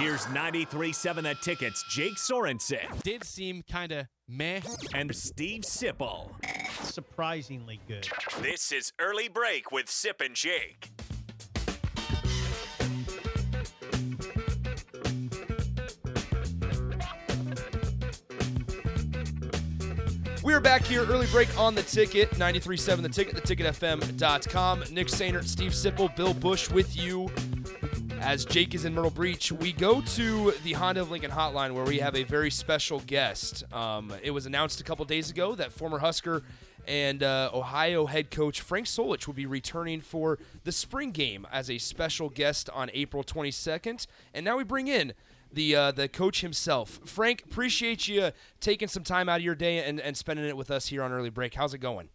Here's 93.7 The Tickets, Jake Sorensen Did seem kind of meh. and Steve Sipple. surprisingly good. This is Early Break with Sip and Jake. We're back here, early break on the ticket, 93.7 the ticket, theticketfm.com. Nick Sainert, Steve Sipple, Bill Busch with you as Jake is in Myrtle Beach. We go to the Honda of Lincoln hotline where we have a very special guest. Um, it was announced a couple days ago that former Husker and uh, Ohio head coach Frank Solich will be returning for the spring game as a special guest on April 22nd. And now we bring in the uh, the coach himself. Frank, appreciate you taking some time out of your day and, and spending it with us here on early break. How's it going?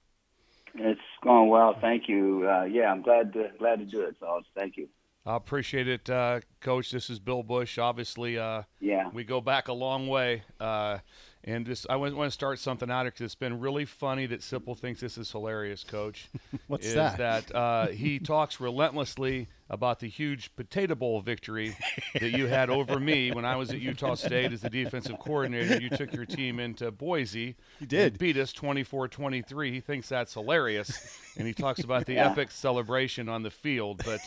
It's going well, thank you. Uh, yeah, I'm glad to glad to do it, so thank you. I appreciate it, uh, Coach. This is Bill Busch. Obviously, uh, Yeah. we go back a long way. Uh, and just, I want, want to start something out here because it's been really funny that Sipple thinks this is hilarious, Coach. What's is that? that uh, he talks relentlessly about the huge Potato Bowl victory that you had over me when I was at Utah State as the defensive coordinator. You took your team into Boise. You did. and beat us 24-23. He thinks that's hilarious, and he talks about the Yeah. epic celebration on the field. But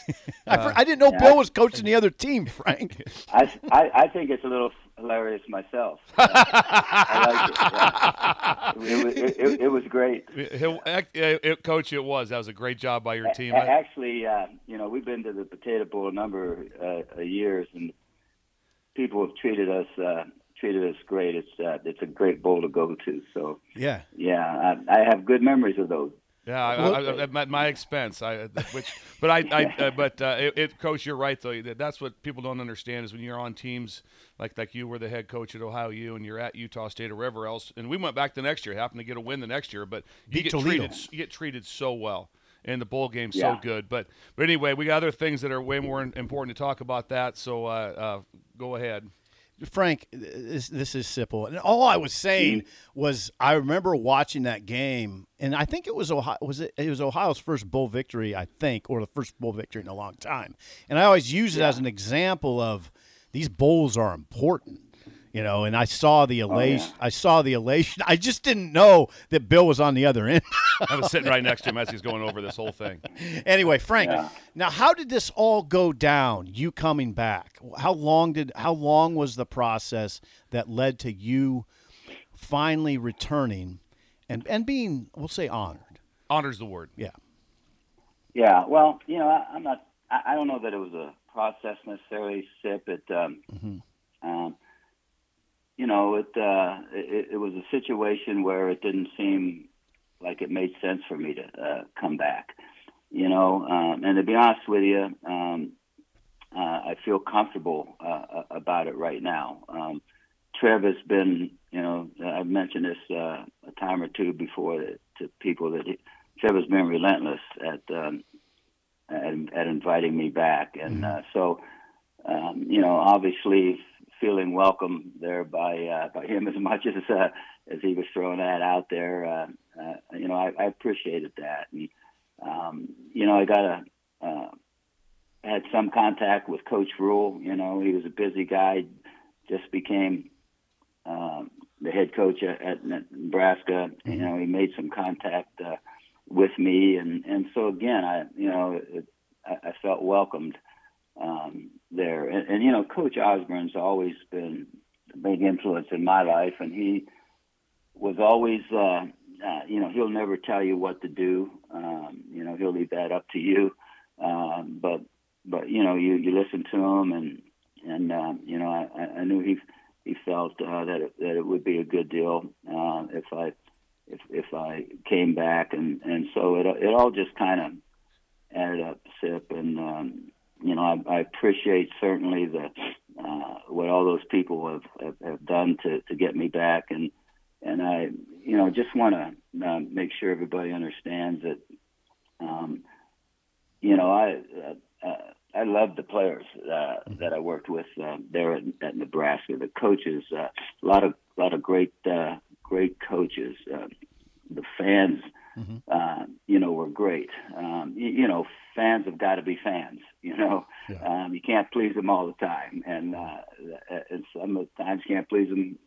I, for- I didn't know Bill was coaching the other team, Frank. I, I, I think it's a little hilarious myself. Uh, I like it. Yeah. It, was, it, it, it was great. He'll, it, coach, it was. That was a great job by your team. A- Actually, uh, you know, we've been to the Potato Bowl a number uh, of years, and people have treated us uh, treated us great. It's uh, it's a great bowl to go to. So Yeah. yeah, I, I have good memories of those. Yeah, I, I, I, at my expense. I, which, but I, I uh, but uh, it, it, coach, you're right though. That's what people don't understand is when you're on teams like like you were the head coach at Ohio U, and you're at Utah State or wherever else. And we went back the next year, happened to get a win the next year, but you Beat get Toledo. treated you get treated so well. And the bowl game's Yeah. so good, but but anyway, we got other things that are way more important to talk about that. So uh, uh, go ahead. Frank, this, this is Sipple. And all I was saying was I remember watching that game, and I think it was Ohio. Was it? It was Ohio's first bowl victory, I think, or the first bowl victory in a long time. And I always use it as an example of these bowls are important. You know, and I saw the elation. I saw the elation. I just didn't know that Bill was on the other end. I was sitting right next to him as he's going over this whole thing. anyway, Frank. Yeah. Now, how did this all go down? You coming back? How long did? How long was the process that led to you finally returning and and being, we'll say, honored? Honors the word. Yeah. Yeah, well, you know, I, I'm not. I, I don't know that it was a process necessarily. Sip it. Um, um, you know, it, uh, it it was a situation where it didn't seem like it made sense for me to uh, come back. You know, um, and to be honest with you, um, uh, I feel comfortable uh, about it right now. Um, Trev has been, you know, I've mentioned this uh, a time or two before to, to people that he, Trev has been relentless at, um, at at inviting me back, and uh, so um, you know, obviously feeling welcome there by uh, by him as much as uh, as he was throwing that out there. Uh, uh, you know, I, I appreciated that, and um, you know, I got a. Uh, had some contact with Coach Rhule. You know, he was a busy guy. Just became um, the head coach at, at Nebraska. You know, he made some contact uh, with me, and and so again, I you know, it, I, I felt welcomed there. And, and you know, Coach Osborne's always been a big influence in my life, and he was always. Uh, uh, you know, he'll never tell you what to do. Um, you know, he'll leave that up to you. Um, but but you know, you you listen to him, and and um, you know, I, I knew he he felt uh, that it, that it would be a good deal uh, if I if if I came back, and and so it it all just kind of added up, sip, and um, you know, I, I appreciate certainly the uh, what all those people have, have have done to to get me back, and and I you know just want to uh, make sure everybody understands that. Um, you know, I uh, uh, I love the players uh, that I worked with uh, there at, at Nebraska. The coaches, uh, a lot of a lot of great uh, great coaches. Uh, the fans uh, you know, were great. Um, you, you know, fans have got to be fans. You know, um, you can't please them all the time, and uh, and sometimes you can't please them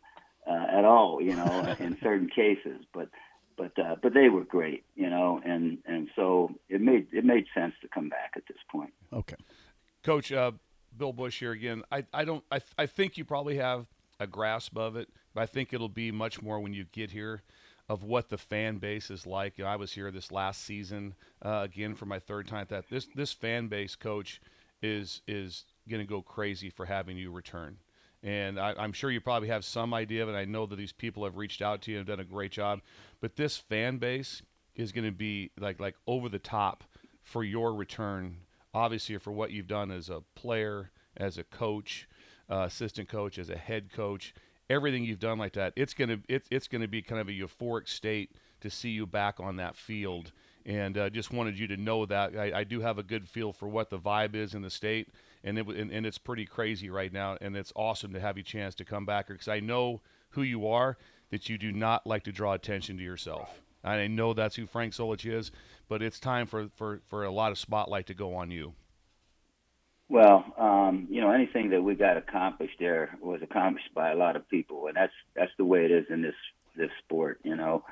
uh, at all. You know, in certain cases, but but uh, but they were great. You know, and and so it made it made sense to come back at this point. Okay. Coach uh, Bill Busch here again. I, I don't I, I think you probably have a grasp of it, but I think it'll be much more when you get here of what the fan base is like. You know, I was here this last season uh, again for my third time. That this this fan base, coach, is is going to go crazy for having you return. And I, I'm sure you probably have some idea it. I know that these people have reached out to you and done a great job. But this fan base is going to be like like over the top for your return. Obviously, for what you've done as a player, as a coach, uh, assistant coach, as a head coach, everything you've done like that, it's gonna it, it's gonna be kind of a euphoric state to see you back on that field. And uh, just wanted you to know that I, I do have a good feel for what the vibe is in the state, and it and, and it's pretty crazy right now. And it's awesome to have you chance to come back because I know who you are. That you do not like to draw attention to yourself. I know that's who Frank Solich is, but it's time for, for, for a lot of spotlight to go on you. Well, um, you know, anything that we got accomplished there was accomplished by a lot of people, and that's that's the way it is in this this sport. You know,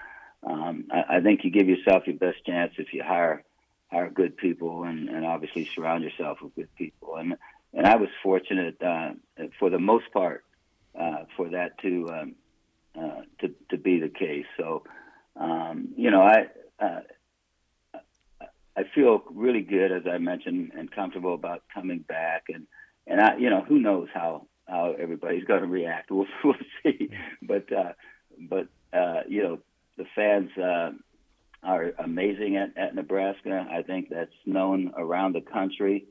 um, I, I think you give yourself your best chance if you hire hire good people, and, and obviously surround yourself with good people. And and I was fortunate uh, for the most part uh, for that to um, uh, to to be the case. So, um, you know, I. Uh, I feel really good, as I mentioned, and comfortable about coming back. And and I, you know, who knows how how everybody's going to react? We'll we'll see. But uh, but uh, you know, the fans uh, are amazing at, at Nebraska. I think that's known around the country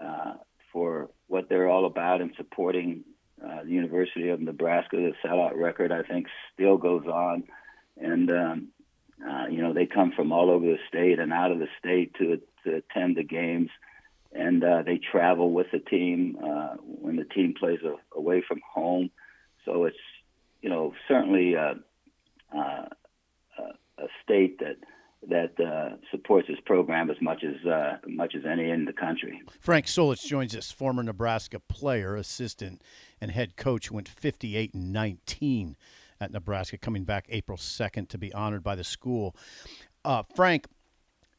uh, for what they're all about and supporting uh, the University of Nebraska. The sellout record, I think, still goes on, and um, uh, you know, they come from all over the state and out of the state to to attend the games, and uh, they travel with the team uh, when the team plays a, away from home. So it's you know certainly uh, uh, a state that that uh, supports this program as much as uh, much as any in the country. Frank Solich joins us, former Nebraska player, assistant, and head coach, went 58 and 19 at Nebraska, coming back April 2nd to be honored by the school. Uh, Frank,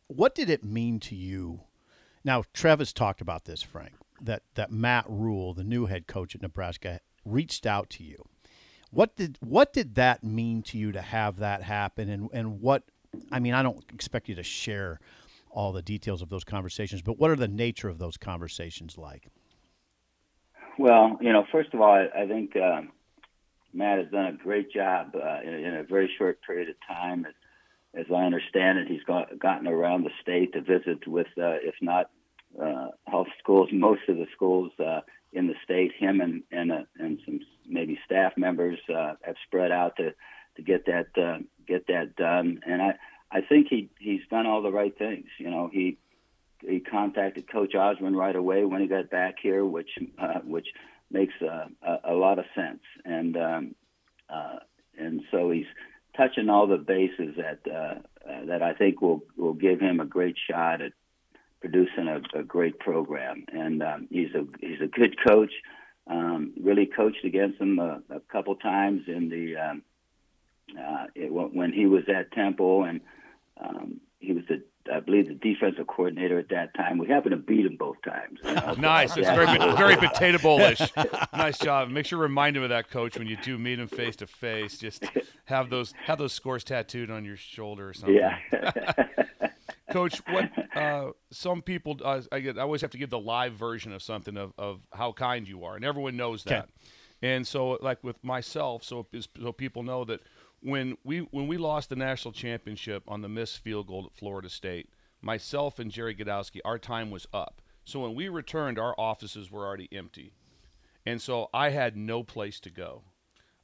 what did it mean to you? Now, Travis talked about this, Frank, that, that Matt Rhule, the new head coach at Nebraska, reached out to you. What did what did that mean to you to have that happen, and and what? I mean, I don't expect you to share all the details of those conversations, but what are the nature of those conversations like? Well, you know, first of all, I, I think um, Matt has done a great job uh, in, in, a very short period of time. As, as I understand it, he's got, gotten around the state to visit with, uh, if not uh, health schools, most of the schools uh, in the state. Him and and, uh, and some maybe staff members uh, have spread out to to get that get that done. And I I think he he's done all the right things. You know, he he contacted Coach Osborne right away when he got back here, which which makes a, a, a lot of sense. And um, uh, and so he's touching all the bases that uh, uh, that I think will will give him a great shot at producing a, a great program. And um, he's a he's a good coach. Um, really coached against him a, a couple times in the um, uh, it, when he was at Temple, and um, he was the I believe the defensive coordinator at that time. We happened to beat him both times. You know? nice. It's very very potato bowlish. nice job. Make sure to remind him of that, coach, when you do meet him face to face. Just have those have those scores tattooed on your shoulder or something. Yeah. coach, what uh, some people uh, I get I always have to give the live version of something of, of how kind you are, and everyone knows that. Okay. And so, like with myself, so so people know that when we when we lost the national championship on the missed field goal at Florida State, myself and Jerry Gdowski, our time was up. So when we returned, our offices were already empty, and so I had no place to go.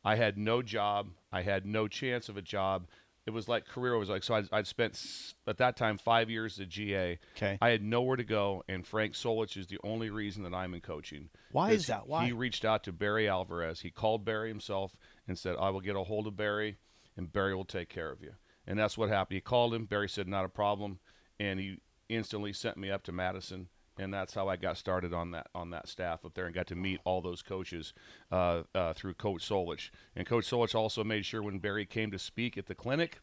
I had no job. I had no chance of a job. It was like career was like so. I'd, I'd spent at that time five years at GA. Okay. I had nowhere to go, and Frank Solich is the only reason that I'm in coaching. Why is that? Why he reached out to Barry Alvarez. He called Barry himself and said, "I will get a hold of Barry." And Barry will take care of you. and that's what happened. He called him. Barry said, "Not a problem," and he instantly sent me up to Madison, and that's how I got started on that on that staff up there and got to meet all those coaches uh, uh, through Coach Solich. And Coach Solich also made sure when Barry came to speak at the clinic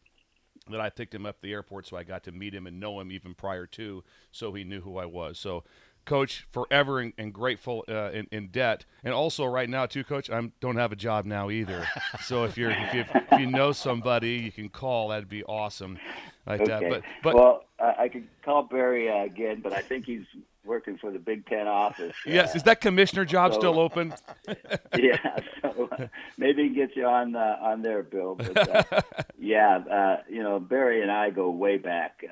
that I picked him up at the airport, so I got to meet him and know him even prior to, so he knew who I was. So coach forever and, and grateful uh, in, in, debt. And also right now too coach i don't have a job now either. So if you're if you, if you know somebody you can call. That'd be awesome. Like okay. that but but well uh, i could call barry uh, again but i think he's working for the big ten office. Yes. Is that commissioner job so, still open? Yeah. So uh, maybe he can get you on uh, on there bill but uh, yeah you know barry and i go way back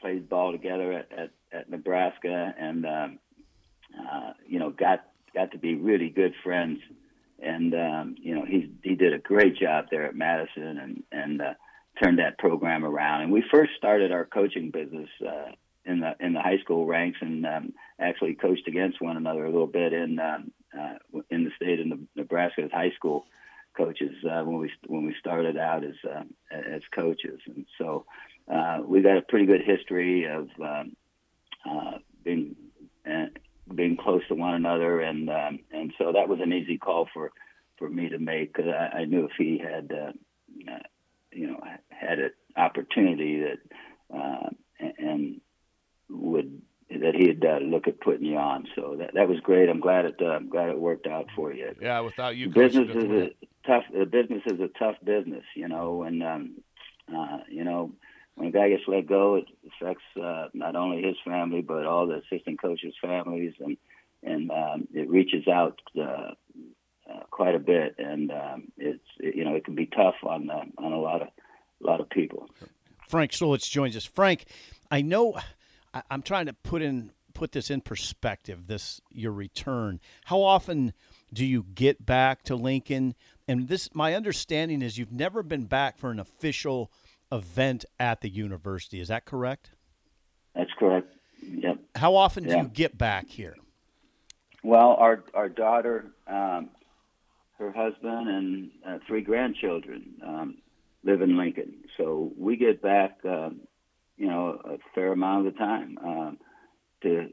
played ball together at, at at Nebraska, and um, uh, you know got got to be really good friends. And um, you know he he did a great job there at Madison, and and uh, turned that program around. And we first started our coaching business uh, in the in the high school ranks, and um, actually coached against one another a little bit in um, uh, in the state of Nebraska as high school coaches uh, when we when we started out as uh, as coaches, and so uh, we got a pretty good history of um, uh, being uh, being close to one another, and um, and so that was an easy call for for me to make because I, I knew if he had uh, uh, you know had an opportunity that uh, and would that he'd uh, look at putting you on. So that that was great. I'm glad it uh, I'm glad it worked out for you. Yeah, without you, business is a tough. The business is a tough business, you know, and um, uh, you know when a guy gets let go, it affects uh, not only his family but all the assistant coaches' families, and and um, it reaches out uh, uh, quite a bit, and um, it's you know it can be tough on uh, on a lot of a lot of people. Frank Solich joins us. Frank, I know I, I'm trying to put in put this in perspective. This your return. How often do you get back to Lincoln? And this, my understanding is you've never been back for an official event at the university. Is that correct? That's correct. Yep. How often do you get back here? Well, our our daughter, um, her husband, and uh, three grandchildren um, live in Lincoln, so we get back, um, you know, a fair amount of the time um, to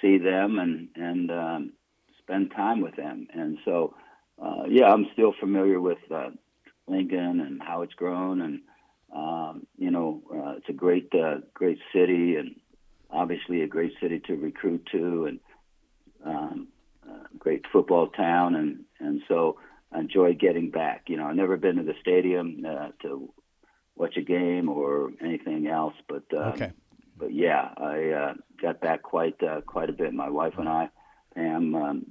see them and and um, spend time with them. And so, uh, yeah, I'm still familiar with uh, Lincoln and how it's grown and um, you know, uh, it's a great, uh, great city, and obviously a great city to recruit to, and um, uh, great football town, and and so I enjoy getting back. You know, I've never been to the stadium uh, to watch a game or anything else, but um, okay. But yeah, I uh, got back quite uh, quite a bit. My wife and I, Pam, um,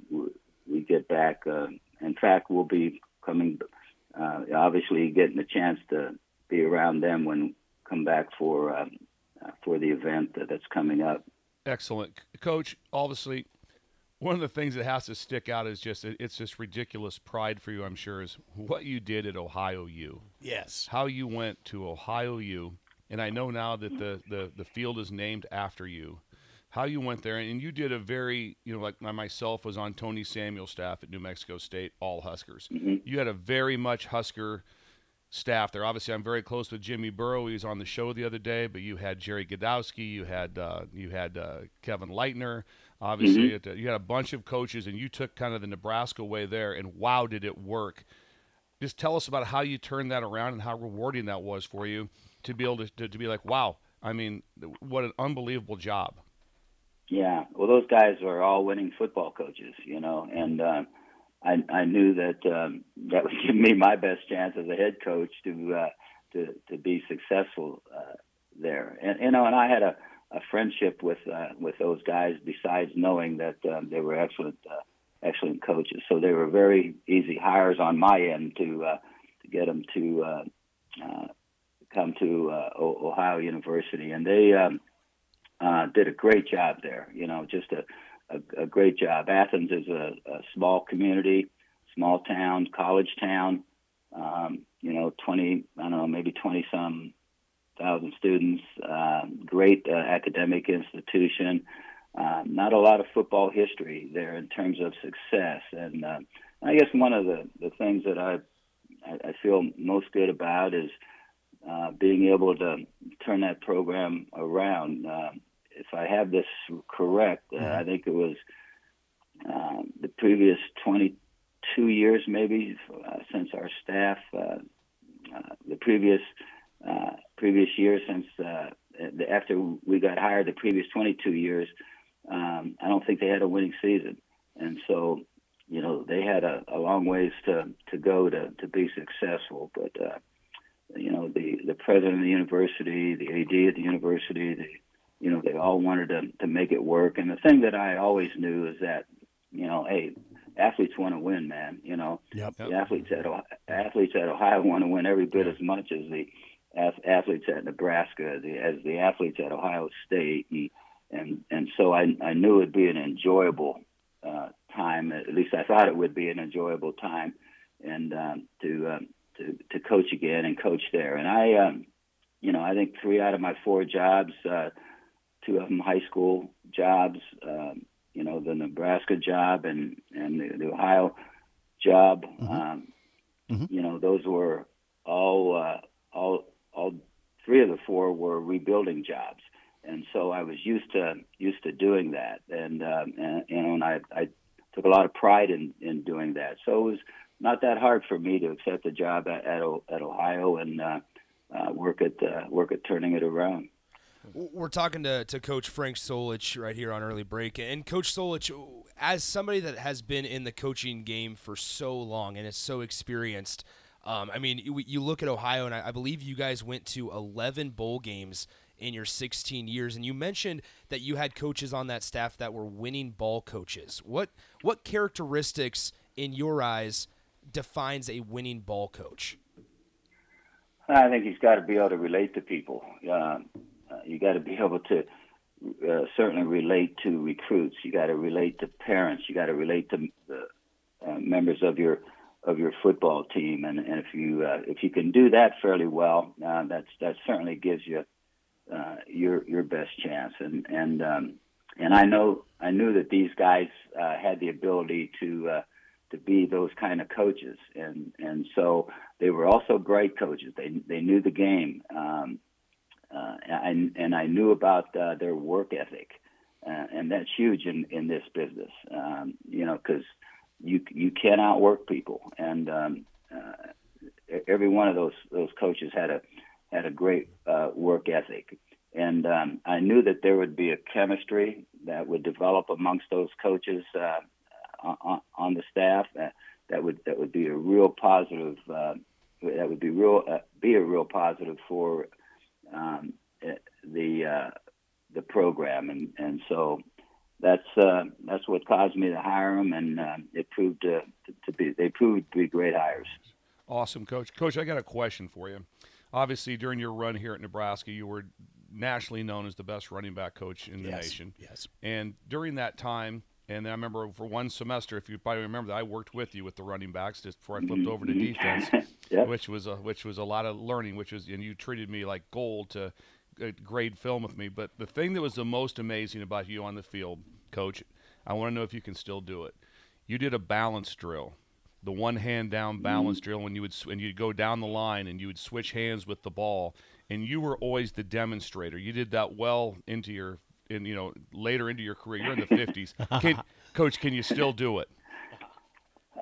we get back. Uh, in fact, we'll be coming. Uh, obviously, getting a chance to be around them when come back for um, uh, for the event that, that's coming up. Excellent, Coach. Obviously, one of the things that has to stick out is just it's just ridiculous pride for you. I'm sure is what you did at Ohio U. Yes, how you went to Ohio U, and I know now that the the the field is named after you. How you went there, and you did a very, you know, like myself was on Tony Samuel's staff at New Mexico State, all Huskers. Mm-hmm. You had a very much Husker staff there. Obviously, I'm very close with Jimmy Burrow. He was on the show the other day, but you had Jerry Gdowski, you had uh, you had uh, Kevin Leitner. Obviously, mm-hmm. it, you had a bunch of coaches, and you took kind of the Nebraska way there. And wow, did it work! Just tell us about how you turned that around and how rewarding that was for you to be able to, to, to be like, wow, I mean, what an unbelievable job. Yeah, well, those guys are all winning football coaches, you know, and. Uh, I, I knew that um, that would give me my best chance as a head coach to uh, to to be successful uh, there. And you know, and I had a, a friendship with uh, with those guys. Besides knowing that um, they were excellent uh, excellent coaches, so they were very easy hires on my end to uh, to get them to uh, uh, come to uh, Ohio University, and they um, uh, did a great job there. You know, just a a, a great job. Athens is a, a small community, small town, college town. Um, you know, 20, I don't know, maybe 20 some thousand students. Uh, great uh, academic institution. Uh, not a lot of football history there in terms of success. And uh, I guess one of the, the things that I, I, I feel most good about is uh, being able to turn that program around. I have this correct, uh, I think it was uh, the previous 22 years, maybe uh, since our staff, uh, uh, the previous uh, previous year since uh, the, after we got hired, the previous 22 years, um, I don't think they had a winning season, and so you know they had a, a long ways to to go to to be successful, but. Uh, you know the the president of the university, the AD at the university, the you know they all wanted to to make it work. And the thing that I always knew is that you know, hey, athletes want to win, man. You know, Yep. the athletes at Ohio, athletes at Ohio want to win every bit as much as the ath- athletes at Nebraska, the, as the athletes at Ohio State, and and, and so I I knew it'd be an enjoyable uh, time. At least I thought it would be an enjoyable time, and um, to um, to to coach again and coach there. And I, um, you know, I think three out of my four jobs, uh, two of them high school jobs. Um, you know, the Nebraska job and and the, the Ohio job. Um, You know, those were all uh, all all three of the four were rebuilding jobs, and so I was used to used to doing that, and um, and you know, and I I took a lot of pride in in doing that. So it was not that hard for me to accept a job at at, at Ohio and uh, uh, work at uh, work at turning it around. We're talking to, to Coach Frank Solich right here on early break, and Coach Solich, as somebody that has been in the coaching game for so long and is so experienced, um, I mean, you, you look at Ohio, and I, I believe you guys went to 11 bowl games in your 16 years, and you mentioned that you had coaches on that staff that were winning ball coaches. What what characteristics in your eyes defines a winning ball coach? I think he's got to be able to relate to people. Uh, uh, you got to be able to uh, certainly relate to recruits. You got to relate to parents. You got to relate to the uh, members of your of your football team. And, and if you uh, if you can do that fairly well, uh, that's that certainly gives you uh, your your best chance. And and um, and I know I knew that these guys uh, had the ability to. Uh, to be those kind of coaches, and and so they were also great coaches. They they knew the game, um, uh, and and I knew about uh, their work ethic, uh, and that's huge in in this business. Um, you know, because you you can outwork people, and um, uh, every one of those those coaches had a had a great uh, work ethic, and um, I knew that there would be a chemistry that would develop amongst those coaches. On, on the staff that would that would be a real positive that would be real be a real positive for um, eh, the uh, the program and and so that's uh, that's what caused me to hire them and uh, it proved to, to be they proved to be great hires. Awesome, coach. Coach, I got a question for you. Obviously, during your run here at Nebraska, you were nationally known as the best running back coach in the Yes, nation. yes. And during that time, and I remember for one semester, if you probably remember that, I worked with you with the running backs just before I flipped over to defense, Yep. which was a which was a lot of learning. Which was and you treated me like gold to uh, grade film with me. But the thing that was the most amazing about you on the field, coach, I want to know if you can still do it. You did a balance drill, the one hand down balance drill when you would and you'd go down the line and you would switch hands with the ball, and you were always the demonstrator. You did that well into your in you know later into your career. You're in the fifties. Coach, can you still do it?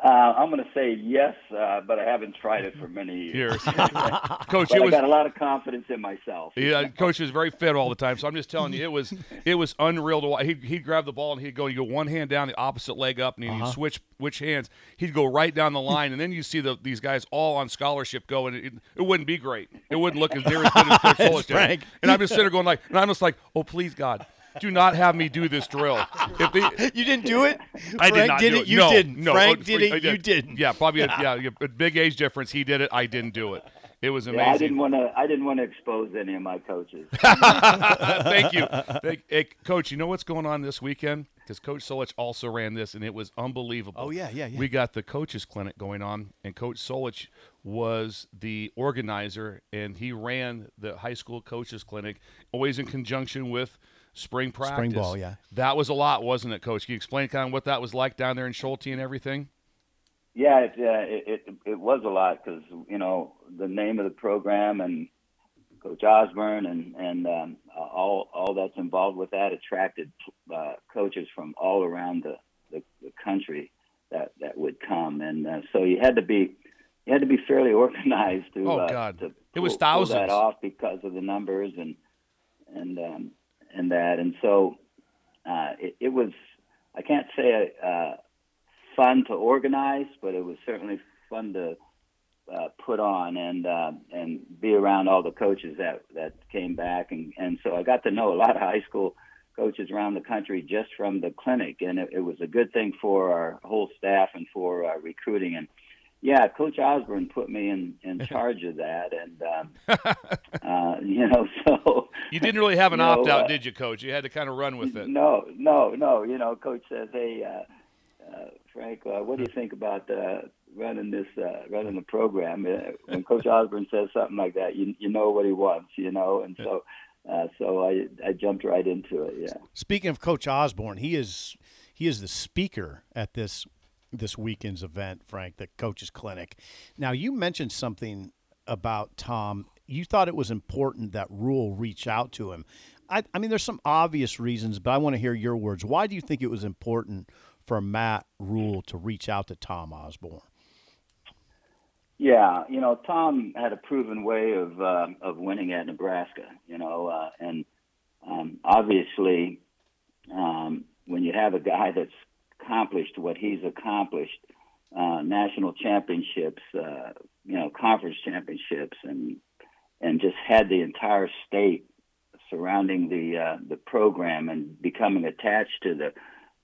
Uh, I'm going to say yes, uh, but I haven't tried it for many years. Years, coach. But It I got a lot of confidence in myself. Yeah, coach was very fit all the time. So I'm just telling you, it was it was unreal to watch. He'd, he'd grab the ball and he'd go, you go one hand down, the opposite leg up, and he'd switch which hands. He'd go right down the line, and then you see the, these guys all on scholarship go, and it, it wouldn't be great. It wouldn't look as near as good as Coach Solich did. Frank. And I'm just sitting there going like, and I'm just like, oh please God. Do not have me do this drill. If they, You didn't do it. I Frank did not did do it. it. You no, didn't. No, Frank did I it. You didn't. Yeah, probably. A, yeah, a big age difference. He did it. I didn't do it. It was Yeah, amazing. I didn't want to. I didn't want to expose any of my coaches. Thank you. Thank, hey, Coach, you know what's going on this weekend? Because Coach Solich also ran this, and it was unbelievable. Oh, yeah, yeah, yeah. We got the coaches clinic going on, and Coach Solich was the organizer, and he ran the high school coaches clinic, always in conjunction with spring practice. ball, yeah. That was a lot, wasn't it, Coach? Can you explain kind of what that was like down there in Schulte and everything? Yeah, it, uh, it it it was a lot because you know the name of the program and Coach Osborne and and um, all all that's involved with that attracted uh, coaches from all around the, the, the country that that would come, and uh, so you had to be you had to be fairly organized to Oh, uh, God. to It was pull- pull that thousands. off because of the numbers and and um, and that, and so uh, it, it was I can't say uh, fun to organize, but it was certainly fun to uh, put on and uh, and be around all the coaches that that came back, and and so I got to know a lot of high school coaches around the country just from the clinic, and it, it was a good thing for our whole staff and for uh, recruiting. And yeah, Coach Osborne put me in in charge of that, and um, uh, you know, so You didn't really have an you know, opt out, uh, did you, Coach? You had to kind of run with it. no, no, no. You know, coach says, "Hey, uh, uh, Frank, uh, what do you think about uh, running this, uh, running the program?" Uh, when Coach Osborne says something like that, you you know what he wants, you know, and so. Uh, so I I jumped right into it. Yeah. Speaking of Coach Osborne, he is he is the speaker at this this weekend's event, Frank, the coaches clinic. Now you mentioned something about Tom. You thought it was important that Rhule reach out to him. I, I mean, there's some obvious reasons, but I want to hear your words. Why do you think it was important for Matt Rhule to reach out to Tom Osborne? Yeah, you know, Tom had a proven way of uh, of winning at Nebraska. You know, uh, and um, obviously, um, when you have a guy that's accomplished what he's accomplished, uh, national championships, uh, you know, conference championships, and and just had the entire state surrounding the uh, the program and becoming attached to the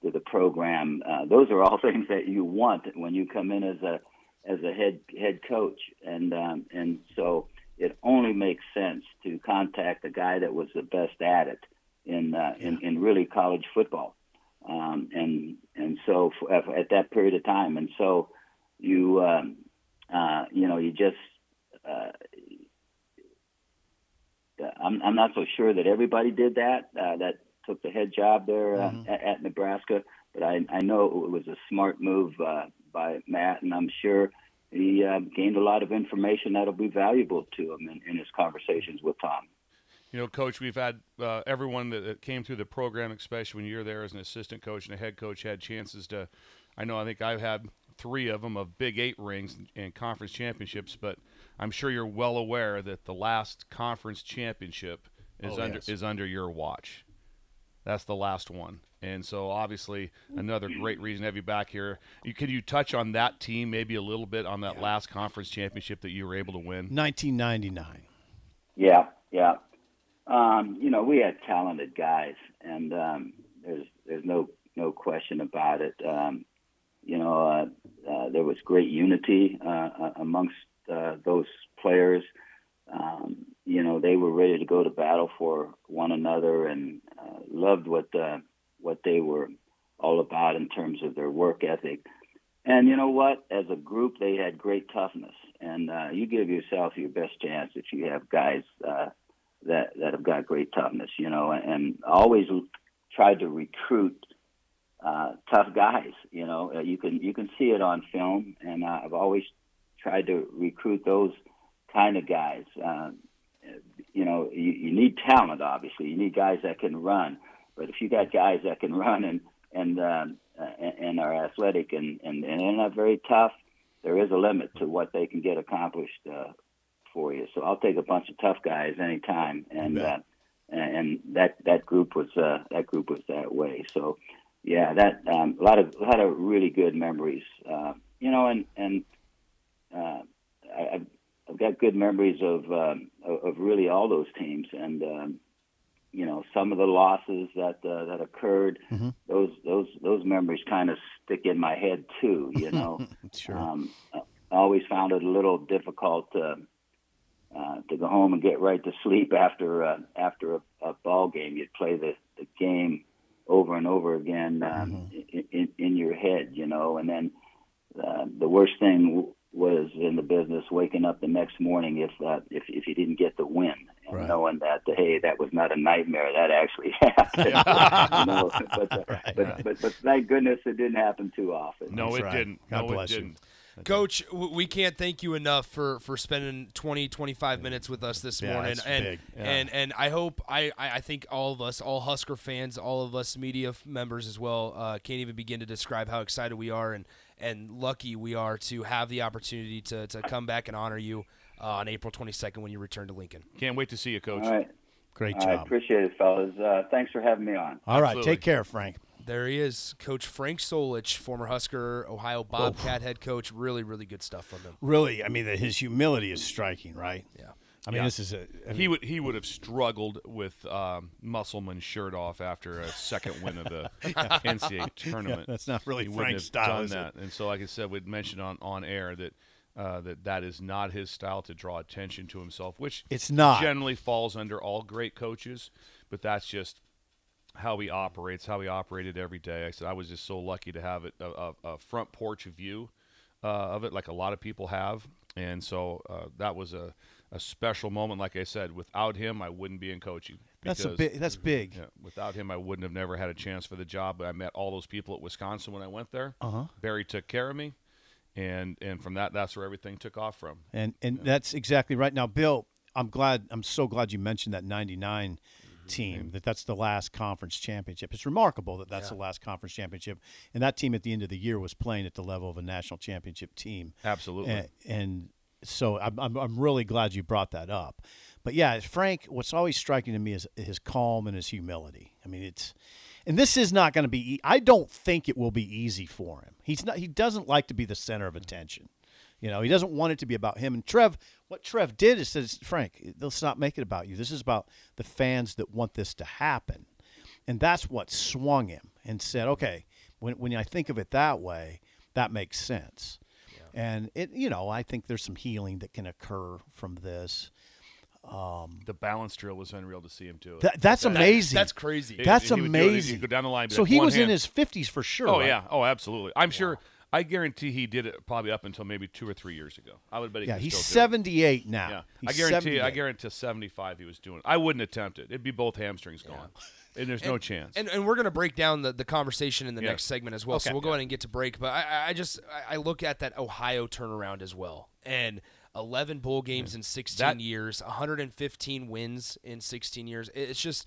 to the program. Uh, those are all things that you want when you come in as a as a head head coach, and um, and so it only makes sense to contact the guy that was the best at it in uh, in, in really college football, um, and and so at, at that period of time, and so you um, uh, you know you just. Uh, I'm, I'm not so sure that everybody did that. Uh, that took the head job there uh, at, at Nebraska, but I, I know it was a smart move uh, by Matt, and I'm sure he uh, gained a lot of information that'll be valuable to him in, in his conversations with Tom. You know, Coach, we've had uh, everyone that, that came through the program, especially when you're there as an assistant coach and a head coach, had chances to. I know, I think I've had three of them of Big Eight rings and conference championships, but I'm sure you're well aware that the last conference championship is Oh, under yes. is under your watch. That's the last one, and so obviously another great reason to have you back here. You, could you touch on that team maybe a little bit on that last conference championship that you were able to win? 1999. Yeah, yeah. Um, you know, we had talented guys, and um, there's there's no no question about it. Um, you know, uh, uh, there was great unity uh, uh, amongst uh, those players. Um, you know, they were ready to go to battle for one another, and uh, loved what what they were all about in terms of their work ethic. And you know what? As a group, they had great toughness, and you give yourself your best chance if you have guys uh, that that have got great toughness. You know, and always tried to recruit uh, tough guys. You know, uh, you can you can see it on film, and uh, I've always tried to recruit those kind of guys. Uh, you know, you, you need talent. Obviously, you need guys that can run. But if you got guys that can run and and um, and, and are athletic and, and and not very tough, there is a limit to what they can get accomplished uh, for you. So I'll take a bunch of tough guys anytime, and uh, and that that group was uh, that group was that way. So yeah, that um, a lot of a lot of really good memories. Uh, you know, and and uh, I, I've- got good memories of um, of really all those teams, and um, you know some of the losses that uh, that occurred. Those those those memories kind of stick in my head too. You know, Sure. um, I always found it a little difficult to uh, to go home and get right to sleep after uh, after a, a ball game. You'd play the, the game over and over again um, in, in, in your head, you know. And then uh, the worst thing w- was in the business waking up the next morning if uh, if if you didn't get the win, and Right. knowing that hey that was not a nightmare that actually happened. you know, but, uh, but, but but thank goodness it didn't happen too often. No, That's it right. didn't. God no, bless it you. Didn't. Coach, w- we can't thank you enough for, for spending 20, 25 minutes with us this Yeah, morning. and, big. Yeah. and and I hope I, I I think all of us, all Husker fans, all of us media members as well, uh, can't even begin to describe how excited we are and and lucky we are to have the opportunity to, to come back and honor you uh, on April 22nd when you return to Lincoln. Can't wait to see you, Coach. All right. Great job. I job. appreciate it, fellas. Uh, thanks for having me on. All right, Absolutely. take care, Frank. There he is, Coach Frank Solich, former Husker, Ohio Bobcat head coach. Really, really good stuff from him. Really, I mean, the, his humility is striking, right? Yeah. I mean, Yeah. this is a. I He would he would have struggled with um, Musselman's shirt off after a second win of the NCAA tournament. that's not really he wouldn't Frank's have style, done is it? that. And so, like I said, we'd mentioned on on air that uh, that that is not his style to draw attention to himself, which It's not. generally falls under all great coaches. But that's just how he operates, how he operated every day. I said I was just so lucky to have it a, a, a front porch view uh, of it, like a lot of people have, and so uh, that was a, a special moment. Like I said, without him, I wouldn't be in coaching. that's a big. That's big. yeah, without him, I wouldn't have never had a chance for the job. I met all those people at Wisconsin when I went there. Uh-huh. Barry took care of me, and and from that, that's where everything took off from. And and that's exactly right. Now, Bill, I'm glad. I'm so glad you mentioned that '99 team. That that's the last conference championship. It's remarkable that that's the last conference championship, and that team at the end of the year was playing at the level of a national championship team. Absolutely. And, and so I'm, I'm I'm really glad you brought that up. But yeah, Frank, what's always striking to me is his calm and his humility. I mean, it's and this is not going to be. e- I don't think it will be easy for him. He's not. He doesn't like to be the center of attention. You know, he doesn't want it to be about him. And Trev, what Trev did is says, Frank, let's not make it about you. This is about the fans that want this to happen. And that's what swung him and said, okay, when, when I think of it that way, that makes sense. And it, you know, I think there's some healing that can occur from this. Um, the balance drill was unreal to see him do it. That, that's amazing. That's crazy. He- That's he would do it. Amazing. go down the line, So he was in his 50s for sure. Oh right? yeah, oh absolutely. I'm sure. I guarantee he did it probably up until maybe two or three years ago. I would bet he Yeah, he's still do it. 78 now. Yeah, He's I guarantee. I guarantee 75 he was doing. it. I wouldn't attempt it. It'd be both hamstrings gone, and there's no chance. And, and we're going to break down the, the conversation in the Yeah. next segment as well. So we'll go ahead and get to break. But I- I, I just I I look at that Ohio turnaround as well, and 11 bowl games in 16 That- years, 115 wins in 16 years. It's just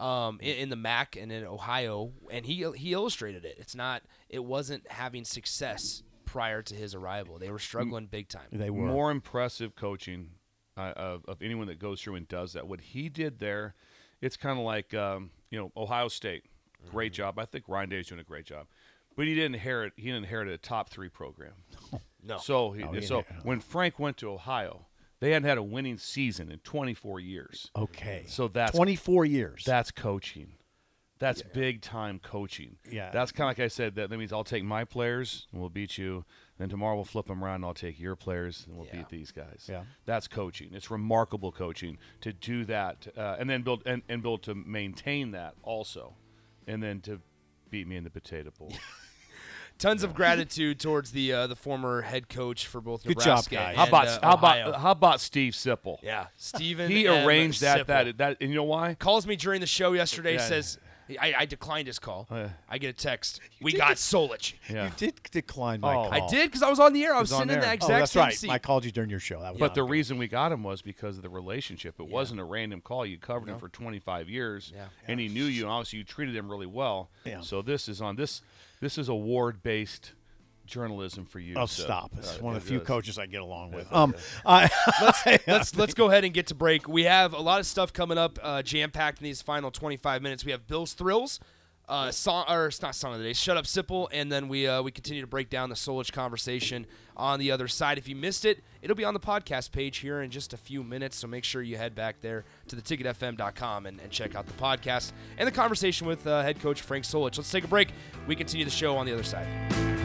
um, in, in the MAC and in Ohio, and he he illustrated it. It's not. It wasn't having success prior to his arrival. They were struggling big time. They were. more impressive coaching uh, of, of anyone that goes through and does that. What he did there, it's kind of like um, you know Ohio State, great job. I think Ryan Day's doing a great job, but he didn't inherit he didn't inherit a top three program. No. So he, Oh, he so when Frank went to Ohio, they hadn't had a winning season in 24 years. Okay. So that's 24 years. That's coaching. That's big time coaching. Yeah. That's kind of like I said. That, that means I'll take my players and we'll beat you. Then tomorrow we'll flip them around and I'll take your players and we'll Yeah. beat these guys. Yeah. That's coaching. It's remarkable coaching to do that uh, and then build and, and build to maintain that also, and then to beat me in the potato bowl. Tons of gratitude towards the uh, the former head coach for both Good job, Nebraska guys. how about uh, how Ohio. about how about Steve Sipple? Yeah, Stephen. He M. arranged that Sipple. that that and you know why? calls me during the show yesterday. Yeah. Says I, I declined his call. yeah. I get a text. We got Solich. Yeah. You did decline my Oh. call. I did because I was on the air. I was was on sitting in the exact Oh, that's same right. seat. I called you during your show. That was But the not reason we got him was because of the relationship. It wasn't a random call. You covered him for 25 years, Yeah. and he knew you. And obviously, you treated him really well. Yeah. So this is on this. This is award-based journalism for you. Oh, so, stop! It's uh, one of the few coaches I get along with. Um, I, let's let's go ahead and get to break. We have a lot of stuff coming up, uh, jam packed in these final 25 minutes. We have Bill's thrills, uh, song or it's not song of the day. Shut up, Sipple, and then we uh, we continue to break down the Solich conversation on the other side. If you missed it, it'll be on the podcast page here in just a few minutes. So make sure you head back there to theticketfm.com and, and check out the podcast and the conversation with uh, head coach Frank Solich. Let's take a break. We continue the show on the other side.